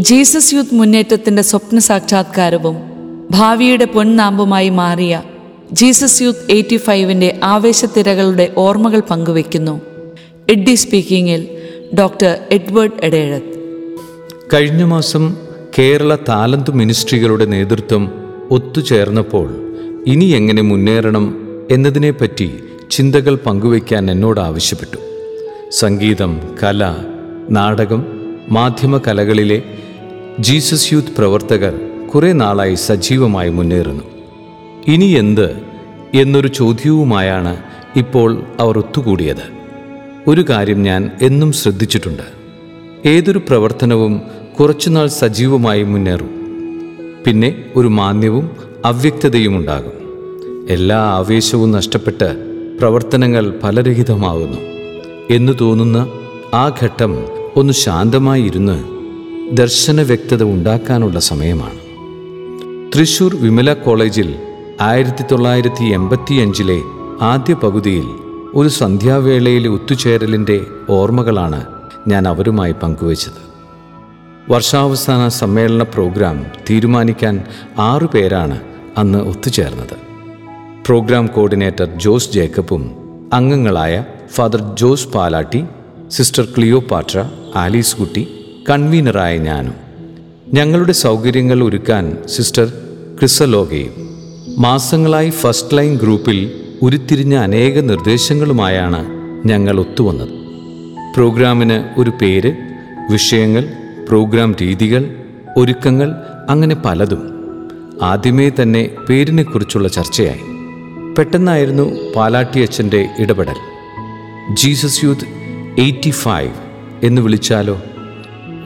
Jesus youth മുന്നേറ്റത്തിന്റെ സ്വപ്ന സാക്ഷാത്കാരവും ഭാവിയുടെ പൊൻനാമ്പുമായി മാറിയ ജീസസ് യൂത്ത് എയ്റ്റി ഫൈവിന്റെ ആവേശത്തിരകളുടെ ഓർമ്മകൾ പങ്കുവെക്കുന്നു. എഡ്ഡി സ്പീക്കിംഗിൽ ഡോക്ടർ എഡ്വേർഡ് എഡേഴത്ത് കഴിഞ്ഞ മാസം കേരള താലന്ത് മിനിസ്ട്രികളുടെ നേതൃത്വം ഒത്തുചേർന്നപ്പോൾ ഇനി എങ്ങനെ മുന്നേറണം എന്നതിനെപ്പറ്റി ചിന്തകൾ പങ്കുവയ്ക്കാൻ എന്നോട് ആവശ്യപ്പെട്ടു. സംഗീതം കല നാടകം മാധ്യമ കലകളിലെ ജീസസ് യൂത്ത് പ്രവർത്തകർ കുറേ നാളായി സജീവമായി മുന്നേറുന്നു. ഇനി എന്ത് എന്നൊരു ചോദ്യവുമായാണ് ഇപ്പോൾ അവർ ഒത്തുകൂടിയത്. ഒരു കാര്യം ഞാൻ എന്നും ശ്രദ്ധിച്ചിട്ടുണ്ട്. ഏതൊരു പ്രവർത്തനവും കുറച്ചുനാൾ സജീവമായി മുന്നേറും. പിന്നെ ഒരു മാന്യവും അവ്യക്തതയും ഉണ്ടാകും. എല്ലാ ആവേശവും നഷ്ടപ്പെട്ട് പ്രവർത്തനങ്ങൾ ഫലരഹിതമാകുന്നു എന്നു തോന്നുന്ന ആ ഘട്ടം ഒന്ന് ശാന്തമായി ഇരുന്ന് ദർശന വ്യക്തത ഉണ്ടാക്കാനുള്ള സമയമാണ്. തൃശൂർ വിമല കോളേജിൽ ആയിരത്തി തൊള്ളായിരത്തി എൺപത്തിയഞ്ചിലെ ആദ്യ പകുതിയിൽ ഒരു സന്ധ്യാവേളയിലെ ഒത്തുചേരലിന്റെ ഓർമ്മകളാണ് ഞാൻ അവരുമായി പങ്കുവച്ചത്. വർഷാവസാന സമ്മേളന പ്രോഗ്രാം തീരുമാനിക്കാൻ ആറു പേരാണ് അന്ന് ഒത്തുചേർന്നത്. പ്രോഗ്രാം കോർഡിനേറ്റർ ജോസ് ജേക്കബും അംഗങ്ങളായ father Jose Palatty sister Cleopatra Alice Kutty കൺവീനറായ ഞാനും. ഞങ്ങളുടെ സൗകര്യങ്ങൾ ഒരുക്കാൻ സിസ്റ്റർ ക്രിസലോഗയും. മാസങ്ങളായി ഫസ്റ്റ് ലൈൻ ഗ്രൂപ്പിൽ ഉരുത്തിരിഞ്ഞ അനേക നിർദ്ദേശങ്ങളുമായാണ് ഞങ്ങൾ ഒത്തുവന്നത്. പ്രോഗ്രാമിന് ഒരു പേര് വിഷയങ്ങൾ പ്രോഗ്രാം രീതികൾ ഒരുക്കങ്ങൾ അങ്ങനെ പലതും. ആദ്യമേ തന്നെ പേരിനെക്കുറിച്ചുള്ള ചർച്ചയായി. പെട്ടെന്നായിരുന്നു പാലാട്ടി അച്ഛന്റെ ഇടപെടൽ. ജീസസ് യൂത്ത് എയ്റ്റി ഫൈവ് എന്ന് വിളിച്ചാലോ?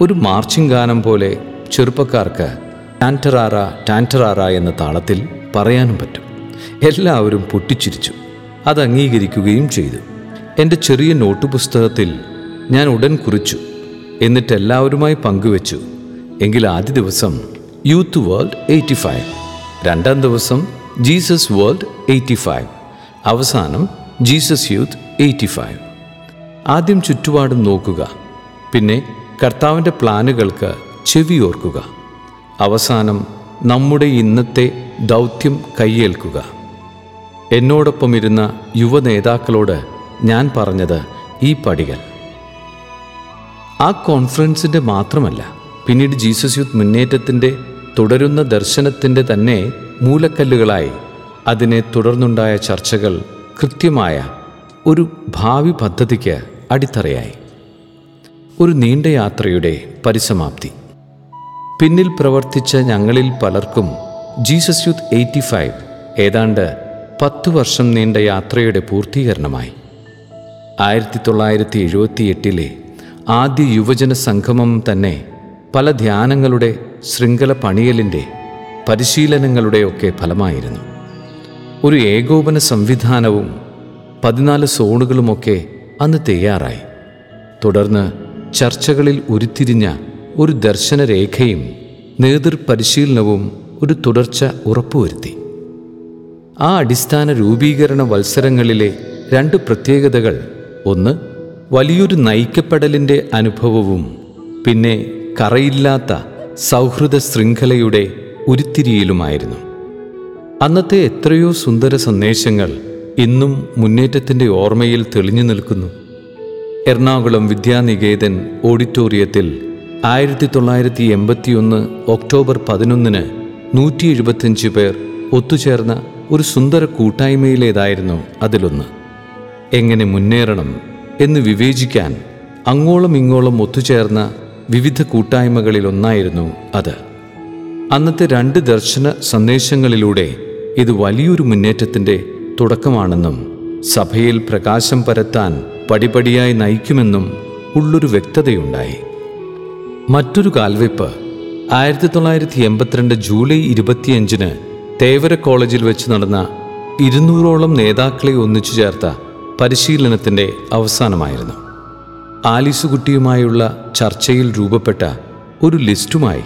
ഒരു മാർച്ചിങ് ഗാനം പോലെ ചെറുപ്പക്കാർക്ക് ടാന്ററാറ ടാന്ററാറ എന്ന താളത്തിൽ പറയാനും പറ്റും. എല്ലാവരും പൊട്ടിച്ചിരിച്ചു. അത് അംഗീകരിക്കുകയും ചെയ്തു. എന്റെ ചെറിയ നോട്ട് പുസ്തകത്തിൽ ഞാൻ ഉടൻ കുറിച്ചു. എന്നിട്ട് എല്ലാവരുമായി പങ്കുവച്ചു. എങ്കിൽ ആദ്യ ദിവസം യൂത്ത് വേൾഡ് എയ്റ്റി ഫൈവ്. രണ്ടാം ദിവസം ജീസസ് വേൾഡ് എയ്റ്റി ഫൈവ്. അവസാനം ജീസസ് യൂത്ത് എയ്റ്റി ഫൈവ്. ആദ്യം ചുറ്റുപാടും നോക്കുക. പിന്നെ കർത്താവിന്റെ പ്ലാനുകൾക്ക് ചെവിയോർക്കുക. അവസാനം നമ്മുടെ ഇന്നത്തെ ദൗത്യം കൈയേൽക്കുക എന്നോടൊപ്പം ഇരുന്ന യുവ നേതാക്കളോട് ഞാൻ പറഞ്ഞത് ഈ പടികൾ. ആ കോൺഫറൻസിന്റെ മാത്രമല്ല പിന്നീട് ജീസസ് യൂത്ത് മുന്നേറ്റത്തിന്റെ തുടരുന്ന ദർശനത്തിന്റെ തന്നെ മൂലക്കല്ലുകളായി അതിനെ തുടർന്നുണ്ടായ ചർച്ചകൾ കൃത്യമായ ഒരു ഭാവി പദ്ധതിക്ക് അടിത്തറയായി. ഒരു നീണ്ട യാത്രയുടെ പരിസമാപ്തി. പിന്നിൽ പ്രവർത്തിച്ച ഞങ്ങളിൽ പലർക്കും ജീസസ് യൂത്ത് എയ്റ്റി ഫൈവ് ഏതാണ്ട് പത്തു വർഷം നീണ്ട യാത്രയുടെ പൂർത്തീകരണമായി. ആയിരത്തി തൊള്ളായിരത്തി എഴുപത്തി എട്ടിലെ ആദ്യ യുവജന സംഗമം തന്നെ പല ധ്യാനങ്ങളുടെ ശൃംഖല പണിയലിന്റെ പരിശീലനങ്ങളുടെയൊക്കെ ഫലമായിരുന്നു. ഒരു ഏകോപന സംവിധാനവും പതിനാല് സോണുകളുമൊക്കെ അന്ന് തയ്യാറായി. തുടർന്ന് ചർച്ചകളിൽ ഉരുത്തിരിഞ്ഞ ഒരു ദർശനരേഖയും നേതൃപരിശീലനവും ഒരു തുടർച്ച ഉറപ്പുവരുത്തി. ആ അടിസ്ഥാന രൂപീകരണ വത്സരങ്ങളിലെ രണ്ട് പ്രത്യേകതകൾ. ഒന്ന് വലിയൊരു നയിക്കപ്പെടലിന്റെ അനുഭവവും പിന്നെ കറയില്ലാത്ത സൗഹൃദ ശൃംഖലയുടെ ഉരുത്തിരിയിലുമായിരുന്നു. അന്നത്തെ എത്രയോ സുന്ദര സന്ദേശങ്ങൾ ഇന്നും മുന്നേറ്റത്തിന്റെ ഓർമ്മയിൽ തെളിഞ്ഞു നിൽക്കുന്നു. എറണാകുളം വിദ്യാനികേതൻ ഓഡിറ്റോറിയത്തിൽ ആയിരത്തി തൊള്ളായിരത്തി എൺപത്തിയൊന്ന് ഒക്ടോബർ പതിനൊന്നിന് നൂറ്റി എഴുപത്തിയഞ്ച് പേർ ഒത്തുചേർന്ന ഒരു സുന്ദര കൂട്ടായ്മയിലേതായിരുന്നു അതിലൊന്ന്. എങ്ങനെ മുന്നേറണം എന്ന് വിവേചിക്കാൻ അങ്ങോളം ഇങ്ങോളം ഒത്തുചേർന്ന വിവിധ കൂട്ടായ്മകളിലൊന്നായിരുന്നു അത്. അന്നത്തെ രണ്ട് ദർശന സന്ദേശങ്ങളിലൂടെ ഇത് വലിയൊരു മുന്നേറ്റത്തിന്റെ തുടക്കമാണെന്നും സഭയിൽ പ്രകാശം പരത്താൻ പടിപടിയായി നയിക്കുമെന്നും ഉള്ളൊരു വ്യക്തതയുണ്ടായി. മറ്റൊരു കാൽവെപ്പ് ആയിരത്തി തൊള്ളായിരത്തി എൺപത്തിരണ്ട് ജൂലൈ ഇരുപത്തിയഞ്ചിന് തേവര കോളേജിൽ വെച്ച് നടന്ന ഇരുന്നൂറോളം നേതാക്കളെ ഒന്നിച്ചു ചേർത്ത പരിശീലനത്തിന്റെ അവസാനമായിരുന്നു. ആലിസുകുട്ടിയുമായുള്ള ചർച്ചയിൽ രൂപപ്പെട്ട ഒരു ലിസ്റ്റുമായി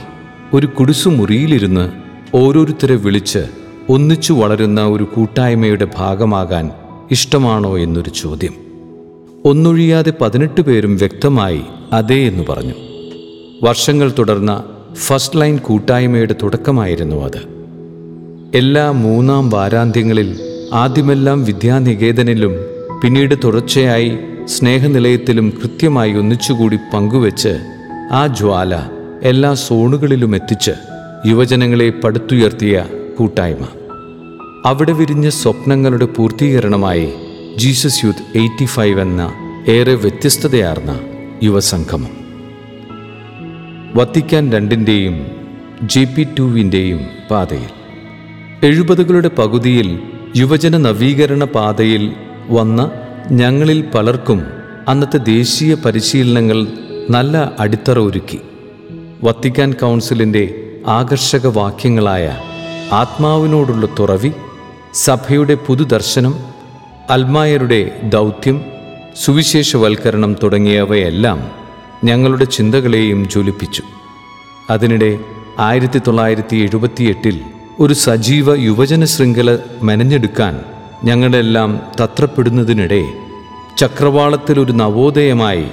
ഒരു കുടിസുമുറിയിലിരുന്ന് ഓരോരുത്തരെ വിളിച്ച് ഒന്നിച്ചു വളരുന്ന ഒരു കൂട്ടായ്മയുടെ ഭാഗമാകാൻ ഇഷ്ടമാണോ എന്നൊരു ചോദ്യം. ഒന്നൊഴിയാതെ പതിനെട്ട് പേരും വ്യക്തമായി അതേ എന്ന് പറഞ്ഞു. വർഷങ്ങൾ തുടർന്ന ഫസ്റ്റ് ലൈൻ കൂട്ടായ്മയുടെ തുടക്കമായിരുന്നു അത്. എല്ലാ മൂന്നാം വാരാന്ത്യങ്ങളിൽ ആദ്യമെല്ലാം വിദ്യാനികേതനിലും പിന്നീട് തുടർച്ചയായി സ്നേഹനിലയത്തിലും കൃത്യമായി ഒന്നിച്ചുകൂടി പങ്കുവെച്ച് ആ ജ്വാല എല്ലാ സോണുകളിലും എത്തിച്ച് യുവജനങ്ങളെ പടുത്തുയർത്തിയ കൂട്ടായ്മ. അവിടെ വിരിഞ്ഞ സ്വപ്നങ്ങളുടെ പൂർത്തീകരണമായി ജീസസ് യൂത്ത് എയ്റ്റി ഫൈവ് എന്ന ഏറെ വ്യത്യസ്തതയാർന്ന യുവസംഗമം. വത്തിക്കാൻ രണ്ടിന്റെയും ജെ പി ടുവിന്റെയും പാതയിൽ. എഴുപതുകളുടെ പകുതിയിൽ യുവജന നവീകരണ പാതയിൽ വന്ന ഞങ്ങളിൽ പലർക്കും അന്നത്തെ ദേശീയ പരിശീലനങ്ങൾ നല്ല അടിത്തറ ഒരുക്കി. വത്തിക്കാൻ കൗൺസിലിന്റെ ആകർഷക വാക്യങ്ങളായ ആത്മാവിനോടുള്ള തുറവി സഭയുടെ പുതുദർശനം അൽമായരുടെ ദൗത്യം സുവിശേഷവൽക്കരണം തുടങ്ങിയവയെല്ലാം ഞങ്ങളുടെ ചിന്തകളെയും ജ്വലിപ്പിച്ചു. അതിനിടെ ആയിരത്തി തൊള്ളായിരത്തി എഴുപത്തിയെട്ടിൽ ഒരു സജീവ യുവജന ശൃംഖല മെനഞ്ഞെടുക്കാൻ ഞങ്ങളെല്ലാം തത്രപ്പെടുന്നതിനിടെ ചക്രവാളത്തിൽ ഒരു നവോദയമായി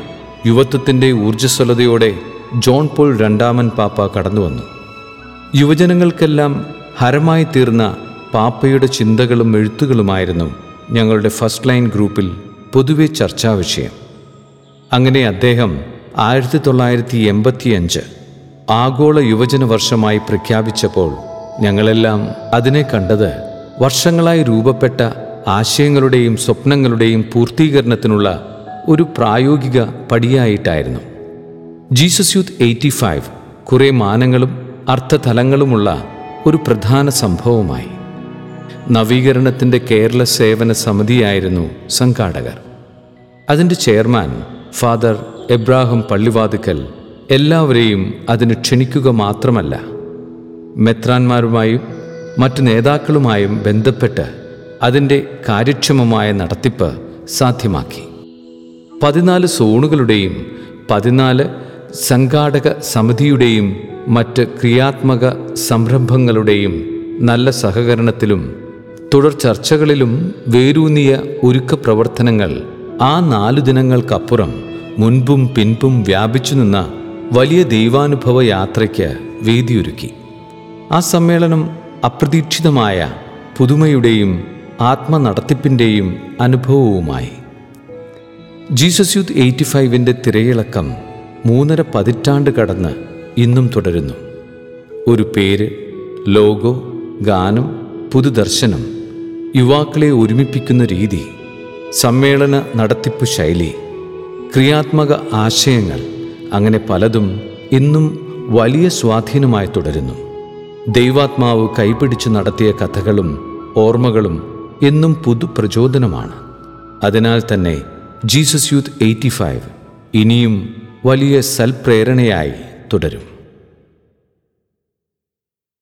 യുവത്വത്തിന്റെ ഊർജസ്വലതയോടെ ജോൺ പോൾ രണ്ടാമൻ പാപ്പ കടന്നുവന്നു. യുവജനങ്ങൾക്കെല്ലാം ഹരമായി തീർന്ന പാപ്പയുടെ ചിന്തകളും എഴുത്തുകളുമായിരുന്നു ഞങ്ങളുടെ ഫസ്റ്റ് ലൈൻ ഗ്രൂപ്പിൽ പൊതുവെ ചർച്ചാ വിഷയം. അങ്ങനെ അദ്ദേഹം ആയിരത്തി തൊള്ളായിരത്തി എൺപത്തിയഞ്ച് ആഗോള യുവജന വർഷമായി പ്രഖ്യാപിച്ചപ്പോൾ ഞങ്ങളെല്ലാം അതിനെ കണ്ടത് വർഷങ്ങളായി രൂപപ്പെട്ട ആശയങ്ങളുടെയും സ്വപ്നങ്ങളുടെയും പൂർത്തീകരണത്തിനുള്ള ഒരു പ്രായോഗിക പടിയായിട്ടായിരുന്നു. ജീസസ് യൂത്ത് എയ്റ്റി ഫൈവ് കുറേ മാനങ്ങളും അർത്ഥതലങ്ങളുമുള്ള ഒരു പ്രധാന സംഭവമായി. നവീകരണത്തിന്റെ കേരള സേവന സമിതിയായിരുന്നു സംഘാടകർ. അതിന്റെ ചെയർമാൻ ഫാദർ എബ്രാഹിം പള്ളിവാതുക്കൽ എല്ലാവരെയും അതിന് ക്ഷണിക്കുക മാത്രമല്ല മെത്രാന്മാരുമായും മറ്റ് നേതാക്കളുമായും ബന്ധപ്പെട്ട് അതിന്റെ കാര്യക്ഷമമായ നടത്തിപ്പ് സാധ്യമാക്കി. പതിനാല് സോണുകളുടെയും പതിനാല് സംഘാടക സമിതിയുടെയും മറ്റ് ക്രിയാത്മക സംരംഭങ്ങളുടെയും നല്ല സഹകരണത്തിലും തുടർ ചർച്ചകളിലും വേരൂന്നിയ ഒരുക്ക പ്രവർത്തനങ്ങൾ ആ നാലു ദിനങ്ങൾക്കപ്പുറം മുൻപും പിൻപും വ്യാപിച്ചു നിന്ന വലിയ ദൈവാനുഭവ യാത്രയ്ക്ക് വേദിയൊരുക്കി. ആ സമ്മേളനം അപ്രതീക്ഷിതമായ പുതുമയുടെയും ആത്മനടത്തിപ്പിന്റെയും അനുഭവവുമായി. ജീസസ് യൂത്ത് എയ്റ്റി ഫൈവിന്റെ തിരയിളക്കം മൂന്നര പതിറ്റാണ്ട് കടന്ന് ഇന്നും തുടരുന്നു. ഒരു പേര് ലോഗോ ഗാനം പുതുദർശനം യുവാക്കളെ ഒരുമിപ്പിക്കുന്ന രീതി സമ്മേളന നടത്തിപ്പ് ശൈലി ക്രിയാത്മക ആശയങ്ങൾ അങ്ങനെ പലതും ഇന്നും വലിയ സ്വാധീനമായി തുടരുന്നു. ദൈവാത്മാവ് കൈപിടിച്ച് നടത്തിയ കഥകളും ഓർമ്മകളും എന്നും പുതു പ്രചോദനമാണ് അതിനാൽ തന്നെ ജീസസ് യൂത്ത് എയ്റ്റി ഫൈവ് ഇനിയും വലിയ സൽപ്രേരണയായി തുടരും.